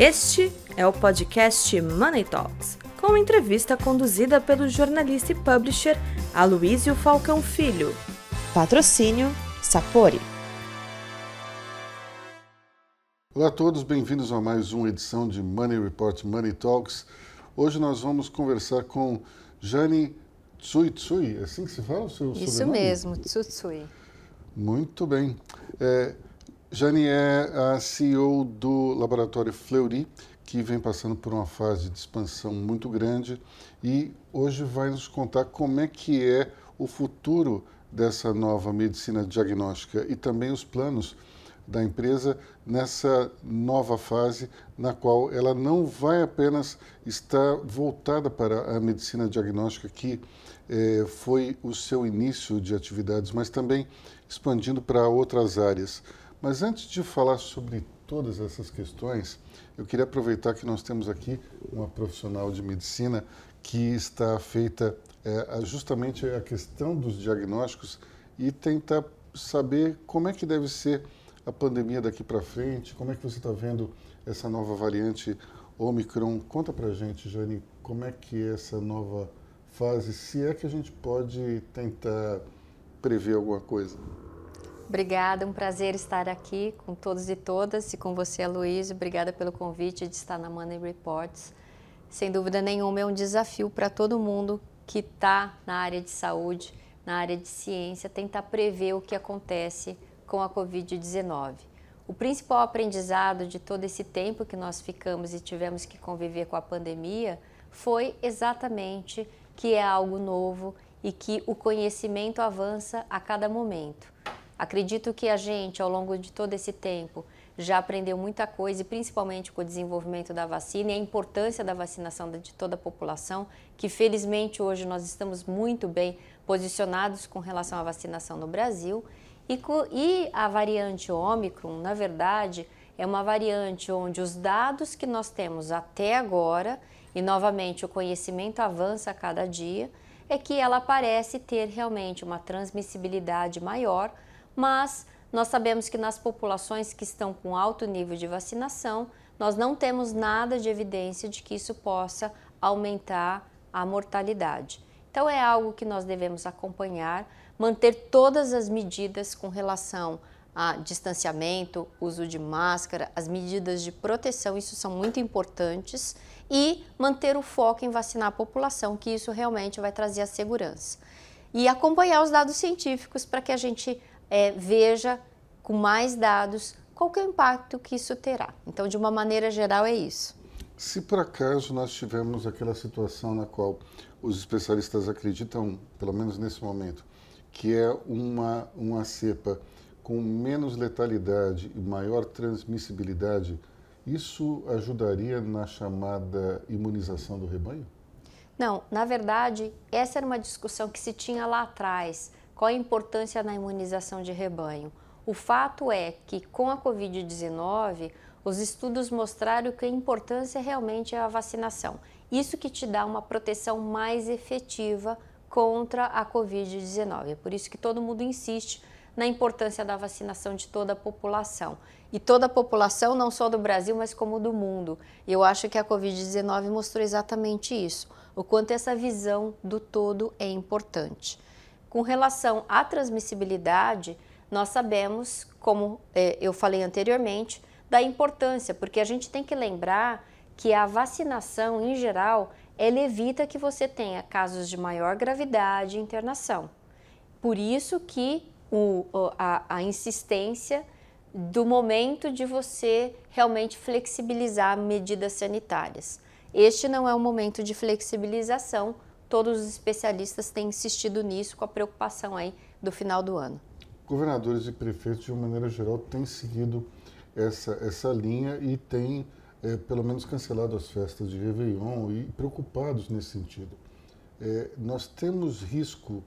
Este é o podcast Money Talks, com entrevista conduzida pelo jornalista e publisher Aloysio Falcão Filho. Patrocínio Sapori. Olá a todos, bem-vindos a mais uma edição de Money Report Money Talks. Hoje nós vamos conversar com Jane Tsui Tsui, é assim que se fala o seu Isso sobrenome? mesmo, Tsutsui. Muito bem. É, Jane é a CEO do laboratório Fleury, que vem passando por uma fase de expansão muito grande e hoje vai nos contar como é que é o futuro dessa nova medicina diagnóstica e também os planos da empresa nessa nova fase na qual ela não vai apenas estar voltada para a medicina diagnóstica que eh, foi o seu início de atividades, mas também expandindo para outras áreas. Mas antes de falar sobre todas essas questões, eu queria aproveitar que nós temos aqui uma profissional de medicina que está feita é, justamente a questão dos diagnósticos e tentar saber como é que deve ser a pandemia daqui para frente, como é que você está vendo essa nova variante Omicron. Conta para gente, Jane, como é que é essa nova fase, se é que a gente pode tentar prever alguma coisa. Obrigada, um prazer estar aqui com todos e todas e com você, Luiz. Obrigada pelo convite de estar na Money Reports. Sem dúvida nenhuma, é um desafio para todo mundo que está na área de saúde, na área de ciência, tentar prever o que acontece com a Covid-19. O principal aprendizado de todo esse tempo que nós ficamos e tivemos que conviver com a pandemia foi exatamente que é algo novo e que o conhecimento avança a cada momento. Acredito que a gente, ao longo de todo esse tempo, já aprendeu muita coisa, e principalmente com o desenvolvimento da vacina e a importância da vacinação de toda a população, que felizmente hoje nós estamos muito bem posicionados com relação à vacinação no Brasil. E, e a variante Ômicron, na verdade, é uma variante onde os dados que nós temos até agora, e novamente o conhecimento avança a cada dia, é que ela parece ter realmente uma transmissibilidade maior mas nós sabemos que nas populações que estão com alto nível de vacinação, nós não temos nada de evidência de que isso possa aumentar a mortalidade. Então é algo que nós devemos acompanhar, manter todas as medidas com relação a distanciamento, uso de máscara, as medidas de proteção, isso são muito importantes, e manter o foco em vacinar a população, que isso realmente vai trazer a segurança. E acompanhar os dados científicos para que a gente é, veja com mais dados qual é o impacto que isso terá. Então, de uma maneira geral, é isso. Se por acaso nós tivermos aquela situação na qual os especialistas acreditam, pelo menos nesse momento, que é uma, uma cepa com menos letalidade e maior transmissibilidade, isso ajudaria na chamada imunização do rebanho? Não, na verdade, essa era uma discussão que se tinha lá atrás qual a importância na imunização de rebanho? O fato é que com a Covid-19, os estudos mostraram que a importância realmente é a vacinação. Isso que te dá uma proteção mais efetiva contra a Covid-19. É por isso que todo mundo insiste na importância da vacinação de toda a população. E toda a população, não só do Brasil, mas como do mundo. Eu acho que a Covid-19 mostrou exatamente isso, o quanto essa visão do todo é importante. Com relação à transmissibilidade, nós sabemos, como é, eu falei anteriormente, da importância, porque a gente tem que lembrar que a vacinação, em geral, ela evita que você tenha casos de maior gravidade e internação. Por isso que o, a, a insistência do momento de você realmente flexibilizar medidas sanitárias. Este não é o momento de flexibilização, todos os especialistas têm insistido nisso com a preocupação aí do final do ano. Governadores e prefeitos, de uma maneira geral, têm seguido essa, essa linha e têm, é, pelo menos, cancelado as festas de Réveillon e preocupados nesse sentido. É, nós temos risco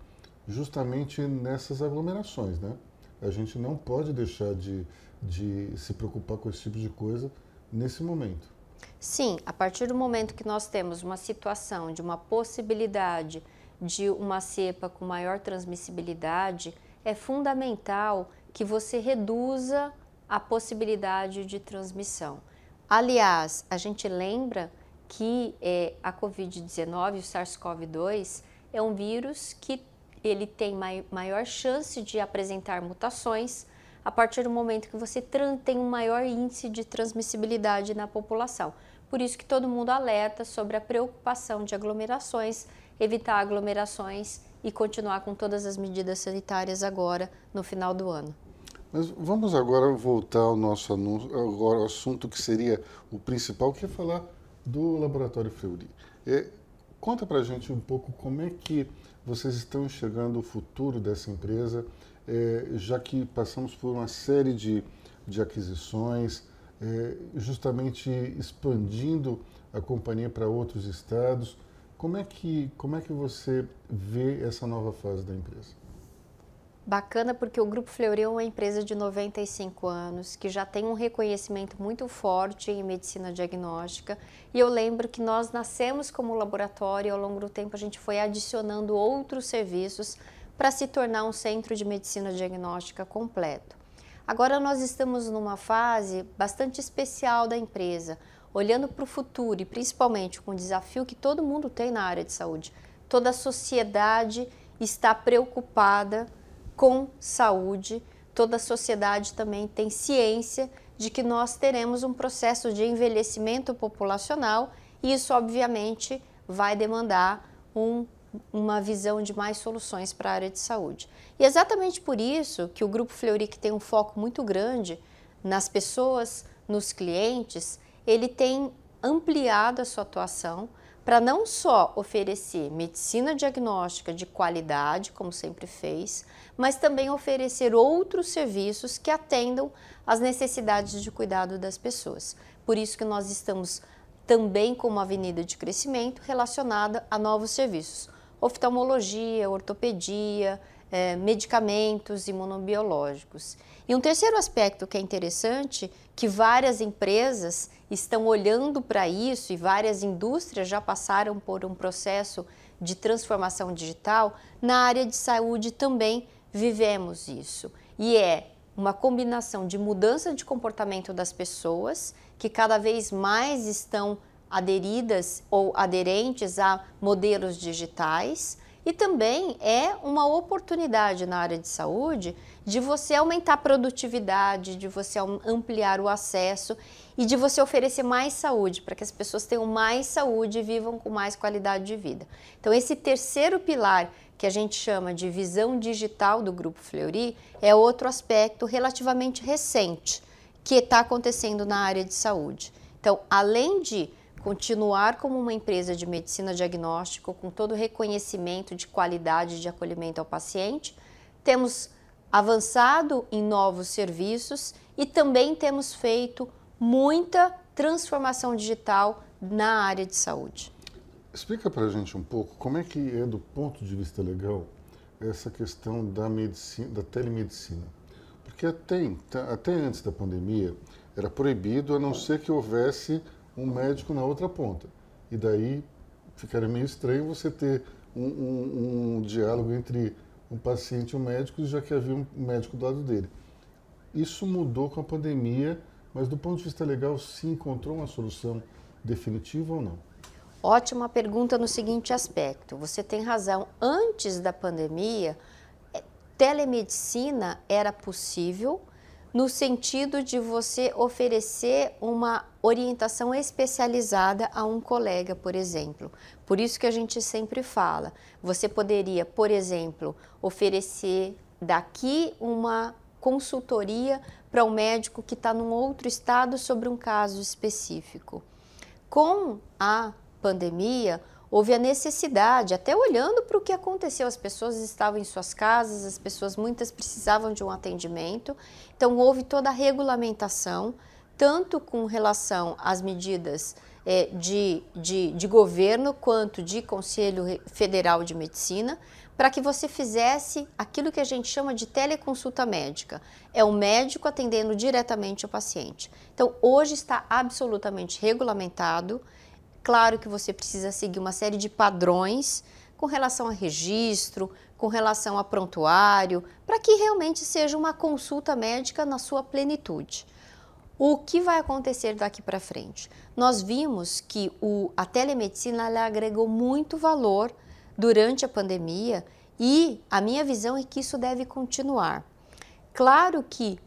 justamente nessas aglomerações, né? A gente não pode deixar de, de se preocupar com esse tipo de coisa nesse momento. Sim, a partir do momento que nós temos uma situação de uma possibilidade de uma cepa com maior transmissibilidade, é fundamental que você reduza a possibilidade de transmissão. Aliás, a gente lembra que é, a Covid-19, o SARS-CoV-2, é um vírus que ele tem mai maior chance de apresentar mutações a partir do momento que você tem um maior índice de transmissibilidade na população. Por isso que todo mundo alerta sobre a preocupação de aglomerações, evitar aglomerações e continuar com todas as medidas sanitárias agora no final do ano. Mas vamos agora voltar ao nosso anúncio, agora ao assunto que seria o principal, que é falar do Laboratório Fleury. É, conta para a gente um pouco como é que vocês estão enxergando o futuro dessa empresa, é, já que passamos por uma série de, de aquisições, justamente expandindo a companhia para outros estados. Como é, que, como é que você vê essa nova fase da empresa? Bacana porque o Grupo Fleury é uma empresa de 95 anos que já tem um reconhecimento muito forte em medicina diagnóstica e eu lembro que nós nascemos como laboratório e ao longo do tempo a gente foi adicionando outros serviços para se tornar um centro de medicina diagnóstica completo. Agora nós estamos numa fase bastante especial da empresa, olhando para o futuro e principalmente com o desafio que todo mundo tem na área de saúde. Toda a sociedade está preocupada com saúde, toda a sociedade também tem ciência de que nós teremos um processo de envelhecimento populacional e isso, obviamente, vai demandar um, uma visão de mais soluções para a área de saúde. E é exatamente por isso que o Grupo Fleury, tem um foco muito grande nas pessoas, nos clientes, ele tem ampliado a sua atuação para não só oferecer medicina diagnóstica de qualidade, como sempre fez, mas também oferecer outros serviços que atendam às necessidades de cuidado das pessoas. Por isso que nós estamos também com uma avenida de crescimento relacionada a novos serviços, oftalmologia, ortopedia, eh, medicamentos imunobiológicos. E um terceiro aspecto que é interessante, que várias empresas estão olhando para isso e várias indústrias já passaram por um processo de transformação digital, na área de saúde também vivemos isso. E é uma combinação de mudança de comportamento das pessoas, que cada vez mais estão aderidas ou aderentes a modelos digitais, e também é uma oportunidade na área de saúde de você aumentar a produtividade, de você ampliar o acesso e de você oferecer mais saúde, para que as pessoas tenham mais saúde e vivam com mais qualidade de vida. Então, esse terceiro pilar, que a gente chama de visão digital do Grupo Fleury, é outro aspecto relativamente recente que está acontecendo na área de saúde. Então, além de continuar como uma empresa de medicina diagnóstica com todo o reconhecimento de qualidade de acolhimento ao paciente, temos avançado em novos serviços e também temos feito muita transformação digital na área de saúde. Explica para a gente um pouco como é que é do ponto de vista legal essa questão da medicina, da telemedicina, porque até, até antes da pandemia era proibido a não ser que houvesse um médico na outra ponta. E daí ficaria meio estranho você ter um, um, um diálogo entre um paciente e um médico, já que havia um médico do lado dele. Isso mudou com a pandemia, mas do ponto de vista legal, se encontrou uma solução definitiva ou não? Ótima pergunta no seguinte aspecto. Você tem razão. Antes da pandemia, é, telemedicina era possível no sentido de você oferecer uma orientação especializada a um colega, por exemplo. Por isso que a gente sempre fala, você poderia, por exemplo, oferecer daqui uma consultoria para um médico que está num outro estado sobre um caso específico. Com a pandemia, houve a necessidade, até olhando para o que aconteceu, as pessoas estavam em suas casas, as pessoas muitas precisavam de um atendimento, então houve toda a regulamentação, tanto com relação às medidas é, de, de, de governo quanto de Conselho Federal de Medicina, para que você fizesse aquilo que a gente chama de teleconsulta médica. É o médico atendendo diretamente o paciente. Então, hoje está absolutamente regulamentado Claro que você precisa seguir uma série de padrões com relação a registro, com relação a prontuário, para que realmente seja uma consulta médica na sua plenitude. O que vai acontecer daqui para frente? Nós vimos que o, a telemedicina agregou muito valor durante a pandemia e a minha visão é que isso deve continuar. Claro que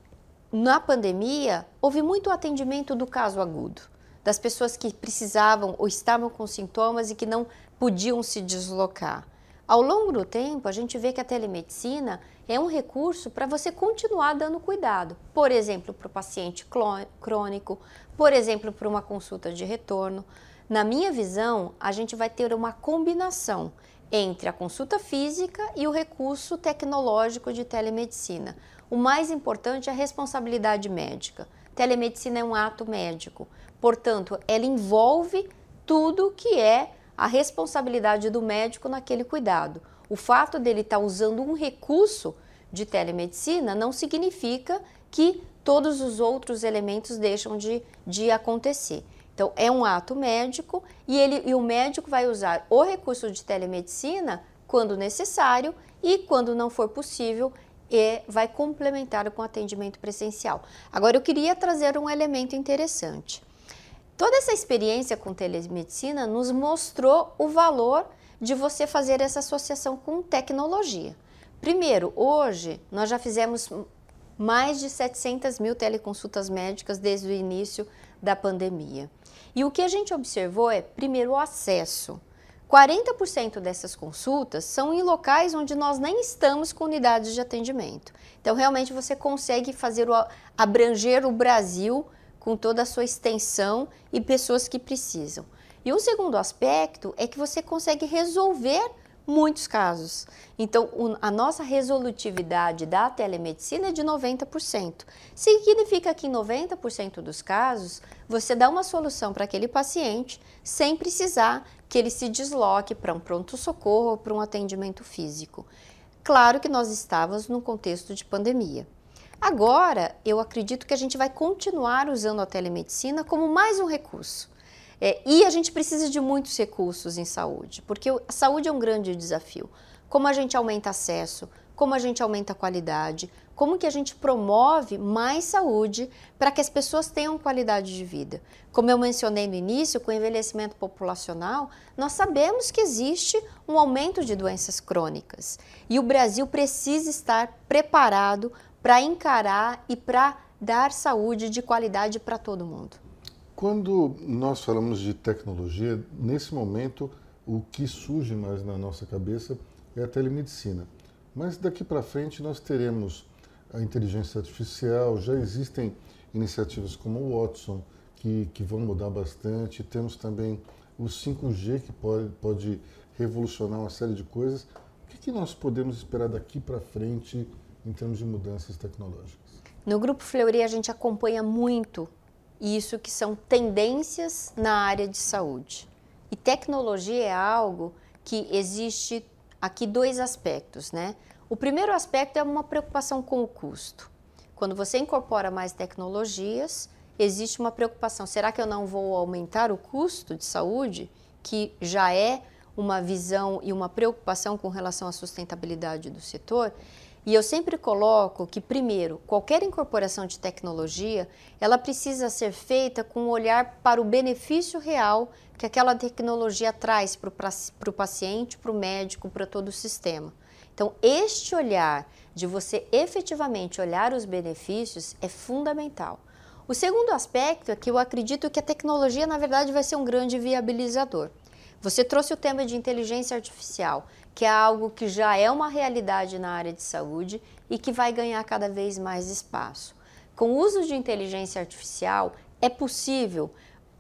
na pandemia houve muito atendimento do caso agudo, das pessoas que precisavam ou estavam com sintomas e que não podiam se deslocar. Ao longo do tempo, a gente vê que a telemedicina é um recurso para você continuar dando cuidado. Por exemplo, para o paciente crônico, por exemplo, para uma consulta de retorno. Na minha visão, a gente vai ter uma combinação entre a consulta física e o recurso tecnológico de telemedicina. O mais importante é a responsabilidade médica. Telemedicina é um ato médico, portanto, ela envolve tudo que é a responsabilidade do médico naquele cuidado. O fato dele estar tá usando um recurso de telemedicina não significa que todos os outros elementos deixam de, de acontecer. Então, é um ato médico e, ele, e o médico vai usar o recurso de telemedicina quando necessário e, quando não for possível, e vai complementar com atendimento presencial. Agora, eu queria trazer um elemento interessante. Toda essa experiência com telemedicina nos mostrou o valor de você fazer essa associação com tecnologia. Primeiro, hoje nós já fizemos mais de 700 mil teleconsultas médicas desde o início da pandemia. E o que a gente observou é, primeiro, o acesso. 40% dessas consultas são em locais onde nós nem estamos com unidades de atendimento. Então, realmente, você consegue fazer o, abranger o Brasil com toda a sua extensão e pessoas que precisam. E um segundo aspecto é que você consegue resolver muitos casos. Então, a nossa resolutividade da telemedicina é de 90%. Significa que em 90% dos casos, você dá uma solução para aquele paciente sem precisar que ele se desloque para um pronto-socorro ou para um atendimento físico. Claro que nós estávamos num contexto de pandemia. Agora, eu acredito que a gente vai continuar usando a telemedicina como mais um recurso. É, e a gente precisa de muitos recursos em saúde, porque a saúde é um grande desafio. Como a gente aumenta acesso, como a gente aumenta a qualidade, como que a gente promove mais saúde para que as pessoas tenham qualidade de vida. Como eu mencionei no início, com o envelhecimento populacional, nós sabemos que existe um aumento de doenças crônicas e o Brasil precisa estar preparado para encarar e para dar saúde de qualidade para todo mundo. Quando nós falamos de tecnologia, nesse momento o que surge mais na nossa cabeça é a telemedicina. Mas daqui para frente nós teremos a inteligência artificial, já existem iniciativas como o Watson, que, que vão mudar bastante, temos também o 5G, que pode, pode revolucionar uma série de coisas. O que, que nós podemos esperar daqui para frente em termos de mudanças tecnológicas? No Grupo Fleury a gente acompanha muito isso que são tendências na área de saúde. E tecnologia é algo que existe aqui dois aspectos, né? O primeiro aspecto é uma preocupação com o custo. Quando você incorpora mais tecnologias, existe uma preocupação: será que eu não vou aumentar o custo de saúde, que já é uma visão e uma preocupação com relação à sustentabilidade do setor? E eu sempre coloco que, primeiro, qualquer incorporação de tecnologia, ela precisa ser feita com um olhar para o benefício real que aquela tecnologia traz para o paciente, para o médico, para todo o sistema. Então, este olhar de você efetivamente olhar os benefícios é fundamental. O segundo aspecto é que eu acredito que a tecnologia, na verdade, vai ser um grande viabilizador. Você trouxe o tema de inteligência artificial que é algo que já é uma realidade na área de saúde e que vai ganhar cada vez mais espaço. Com o uso de inteligência artificial, é possível,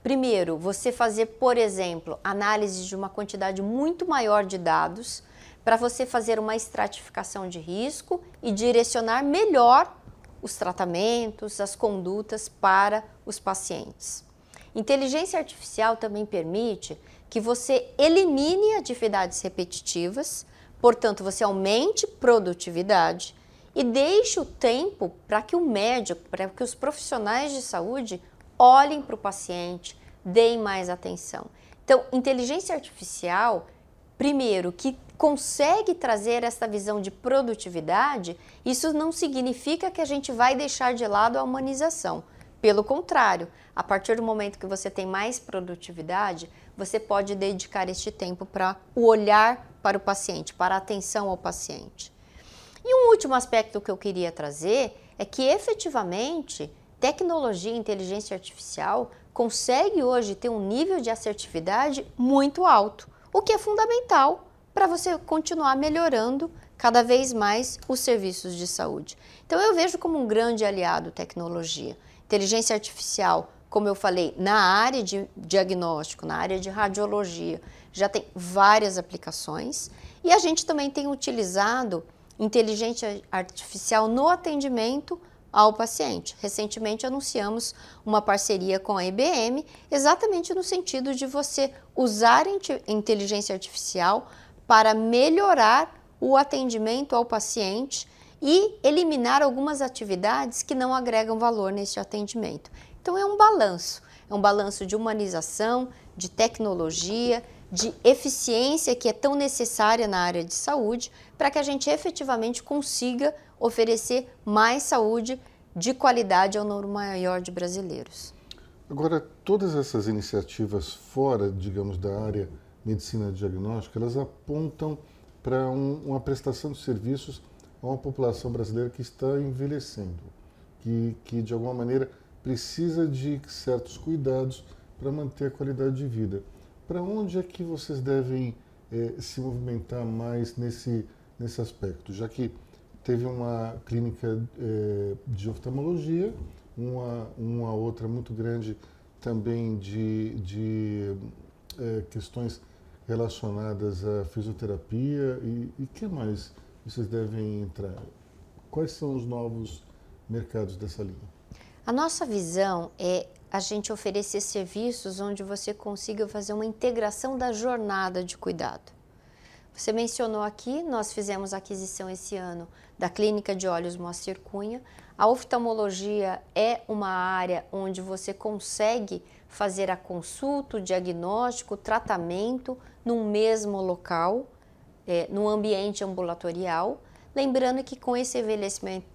primeiro, você fazer, por exemplo, análise de uma quantidade muito maior de dados para você fazer uma estratificação de risco e direcionar melhor os tratamentos, as condutas para os pacientes. Inteligência artificial também permite que você elimine atividades repetitivas, portanto, você aumente produtividade e deixe o tempo para que o médico, para que os profissionais de saúde olhem para o paciente, deem mais atenção. Então, inteligência artificial, primeiro, que consegue trazer essa visão de produtividade, isso não significa que a gente vai deixar de lado a humanização. Pelo contrário, a partir do momento que você tem mais produtividade, você pode dedicar este tempo para o olhar para o paciente, para a atenção ao paciente. E um último aspecto que eu queria trazer é que efetivamente tecnologia e inteligência artificial consegue hoje ter um nível de assertividade muito alto, o que é fundamental para você continuar melhorando cada vez mais os serviços de saúde. Então eu vejo como um grande aliado tecnologia. Inteligência artificial, como eu falei, na área de diagnóstico, na área de radiologia, já tem várias aplicações e a gente também tem utilizado inteligência artificial no atendimento ao paciente. Recentemente anunciamos uma parceria com a IBM, exatamente no sentido de você usar inteligência artificial para melhorar o atendimento ao paciente e eliminar algumas atividades que não agregam valor nesse atendimento. Então é um balanço, é um balanço de humanização, de tecnologia, de eficiência que é tão necessária na área de saúde para que a gente efetivamente consiga oferecer mais saúde de qualidade ao número maior de brasileiros. Agora, todas essas iniciativas fora, digamos, da área medicina diagnóstica, elas apontam para um, uma prestação de serviços a uma população brasileira que está envelhecendo, que, que de alguma maneira precisa de certos cuidados para manter a qualidade de vida. Para onde é que vocês devem é, se movimentar mais nesse, nesse aspecto? Já que teve uma clínica é, de oftalmologia, uma, uma outra muito grande também de, de é, questões relacionadas à fisioterapia e, e que mais vocês devem entrar? Quais são os novos mercados dessa linha? A nossa visão é a gente oferecer serviços onde você consiga fazer uma integração da jornada de cuidado. Você mencionou aqui, nós fizemos aquisição esse ano da Clínica de Olhos Moacir Cunha. A oftalmologia é uma área onde você consegue fazer a consulta, o diagnóstico, o tratamento num mesmo local, é, no ambiente ambulatorial. Lembrando que com esse envelhecimento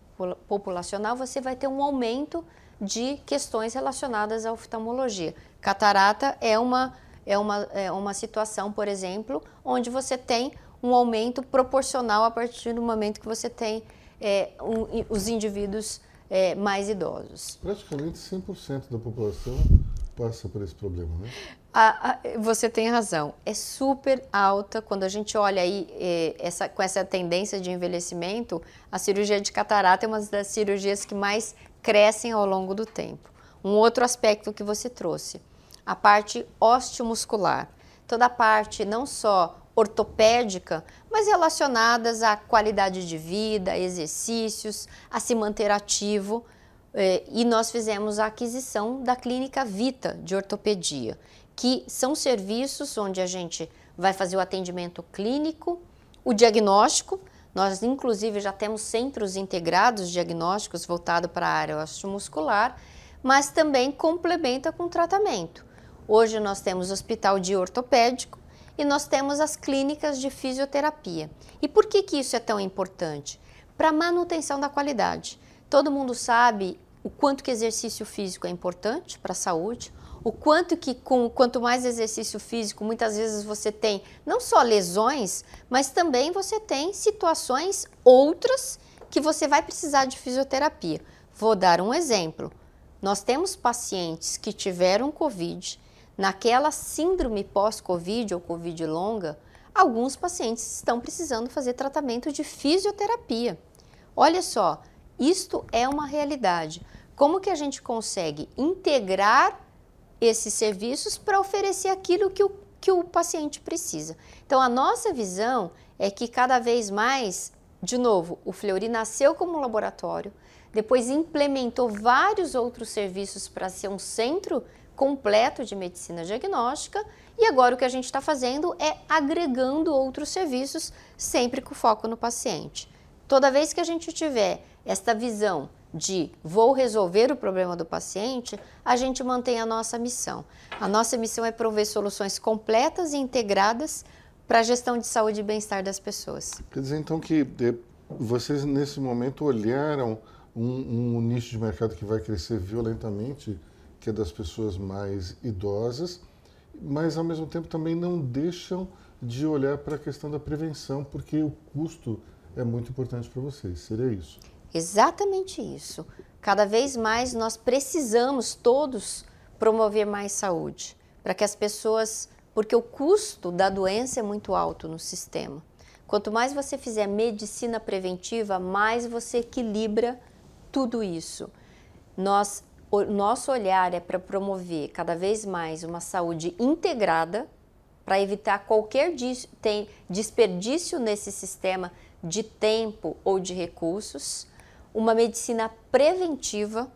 populacional você vai ter um aumento de questões relacionadas à oftalmologia. Catarata é uma, é uma, é uma situação, por exemplo, onde você tem um aumento proporcional a partir do momento que você tem é, um, os indivíduos é, mais idosos. Praticamente 100% da população passa por esse problema, né? A, a, você tem razão. É super alta quando a gente olha aí é, essa, com essa tendência de envelhecimento. A cirurgia de catarata é uma das cirurgias que mais crescem ao longo do tempo. Um outro aspecto que você trouxe, a parte osteomuscular. Toda a parte não só ortopédica, mas relacionadas à qualidade de vida, exercícios, a se manter ativo. É, e nós fizemos a aquisição da Clínica Vita de Ortopedia, que são serviços onde a gente vai fazer o atendimento clínico, o diagnóstico, nós, inclusive, já temos centros integrados diagnósticos voltados para a área osteomuscular, mas também complementa com tratamento. Hoje nós temos hospital de ortopédico e nós temos as clínicas de fisioterapia. E por que, que isso é tão importante? Para manutenção da qualidade. Todo mundo sabe o quanto que exercício físico é importante para a saúde, o quanto que com quanto mais exercício físico, muitas vezes você tem não só lesões, mas também você tem situações outras que você vai precisar de fisioterapia. Vou dar um exemplo. Nós temos pacientes que tiveram COVID, naquela síndrome pós-COVID ou COVID longa, alguns pacientes estão precisando fazer tratamento de fisioterapia. Olha só, isto é uma realidade. Como que a gente consegue integrar esses serviços para oferecer aquilo que o, que o paciente precisa. Então, a nossa visão é que cada vez mais, de novo, o Fleury nasceu como laboratório, depois implementou vários outros serviços para ser um centro completo de medicina diagnóstica e agora o que a gente está fazendo é agregando outros serviços, sempre com foco no paciente. Toda vez que a gente tiver esta visão de vou resolver o problema do paciente, a gente mantém a nossa missão. A nossa missão é prover soluções completas e integradas para a gestão de saúde e bem-estar das pessoas. Quer dizer, então, que vocês nesse momento olharam um, um nicho de mercado que vai crescer violentamente, que é das pessoas mais idosas, mas ao mesmo tempo também não deixam de olhar para a questão da prevenção, porque o custo é muito importante para vocês. Seria isso? Exatamente isso. Cada vez mais nós precisamos todos promover mais saúde, para que as pessoas, porque o custo da doença é muito alto no sistema. Quanto mais você fizer medicina preventiva, mais você equilibra tudo isso. Nós, o nosso olhar é para promover cada vez mais uma saúde integrada, para evitar qualquer desperdício nesse sistema de tempo ou de recursos, uma medicina preventiva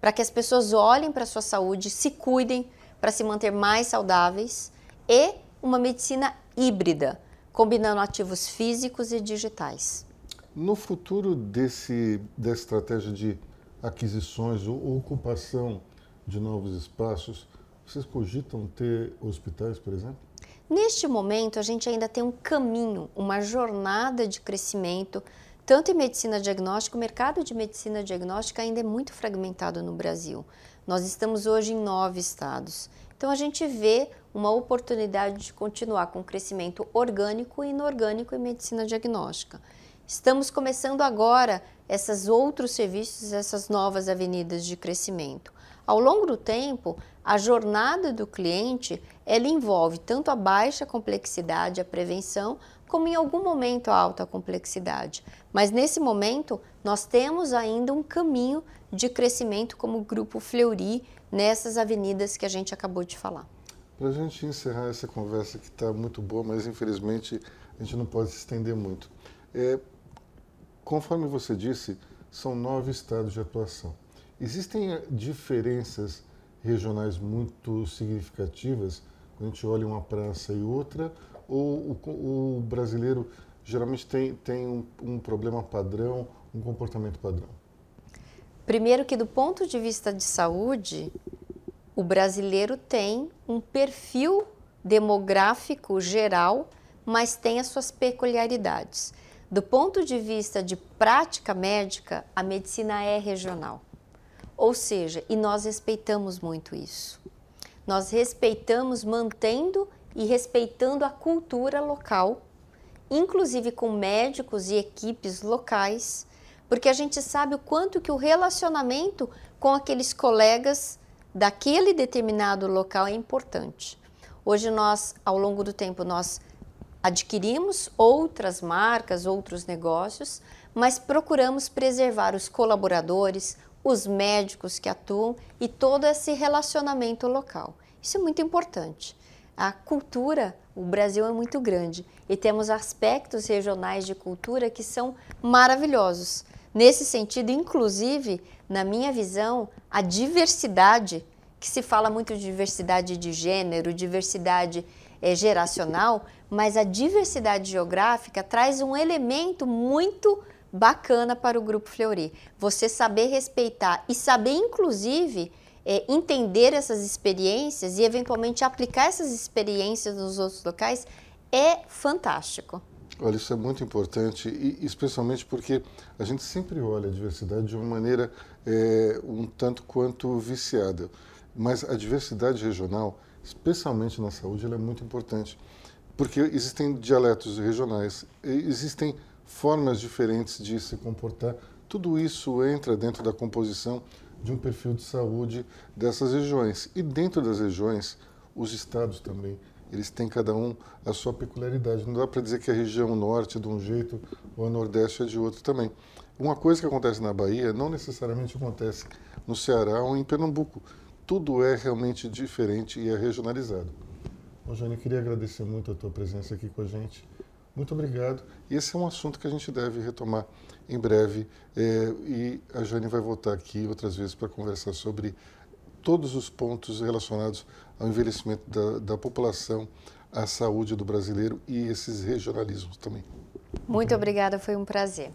para que as pessoas olhem para a sua saúde, se cuidem para se manter mais saudáveis e uma medicina híbrida, combinando ativos físicos e digitais. No futuro desse, dessa estratégia de aquisições ou ocupação de novos espaços, vocês cogitam ter hospitais, por exemplo? Neste momento, a gente ainda tem um caminho, uma jornada de crescimento tanto em medicina diagnóstica, o mercado de medicina diagnóstica ainda é muito fragmentado no Brasil. Nós estamos hoje em nove estados. Então a gente vê uma oportunidade de continuar com crescimento orgânico e inorgânico em medicina diagnóstica. Estamos começando agora esses outros serviços, essas novas avenidas de crescimento. Ao longo do tempo, a jornada do cliente ela envolve tanto a baixa complexidade, a prevenção, como em algum momento a alta complexidade. Mas nesse momento, nós temos ainda um caminho de crescimento como Grupo Fleury nessas avenidas que a gente acabou de falar. Para a gente encerrar essa conversa que está muito boa, mas infelizmente a gente não pode se estender muito. É, conforme você disse, são nove estados de atuação. Existem eh, diferenças regionais muito significativas quando a gente olha uma praça e outra, ou o, o brasileiro geralmente tem, tem um, um problema padrão, um comportamento padrão? Primeiro que do ponto de vista de saúde, o brasileiro tem um perfil demográfico geral, mas tem as suas peculiaridades. Do ponto de vista de prática médica, a medicina é regional. Ou seja, e nós respeitamos muito isso. Nós respeitamos mantendo e respeitando a cultura local, inclusive com médicos e equipes locais, porque a gente sabe o quanto que o relacionamento com aqueles colegas daquele determinado local é importante. Hoje nós, ao longo do tempo, nós adquirimos outras marcas, outros negócios, mas procuramos preservar os colaboradores, os médicos que atuam e todo esse relacionamento local. Isso é muito importante a cultura, o Brasil é muito grande e temos aspectos regionais de cultura que são maravilhosos. Nesse sentido, inclusive, na minha visão, a diversidade, que se fala muito de diversidade de gênero, diversidade é, geracional, mas a diversidade geográfica traz um elemento muito bacana para o Grupo Fleury. Você saber respeitar e saber, inclusive, é, entender essas experiências e eventualmente aplicar essas experiências nos outros locais é fantástico. Olha, isso é muito importante, e especialmente porque a gente sempre olha a diversidade de uma maneira é, um tanto quanto viciada. Mas a diversidade regional, especialmente na saúde, ela é muito importante. Porque existem dialetos regionais, existem formas diferentes de se comportar. Tudo isso entra dentro da composição de um perfil de saúde dessas regiões. E dentro das regiões, os estados também, eles têm cada um a sua peculiaridade. Não dá para dizer que a região norte é de um jeito ou a nordeste é de outro também. Uma coisa que acontece na Bahia não necessariamente acontece no Ceará ou em Pernambuco. Tudo é realmente diferente e é regionalizado. Bom, Jane, queria agradecer muito a tua presença aqui com a gente. Muito obrigado. E esse é um assunto que a gente deve retomar em breve. É, e a Jane vai voltar aqui outras vezes para conversar sobre todos os pontos relacionados ao envelhecimento da, da população, à saúde do brasileiro e esses regionalismos também. Muito obrigada, foi um prazer.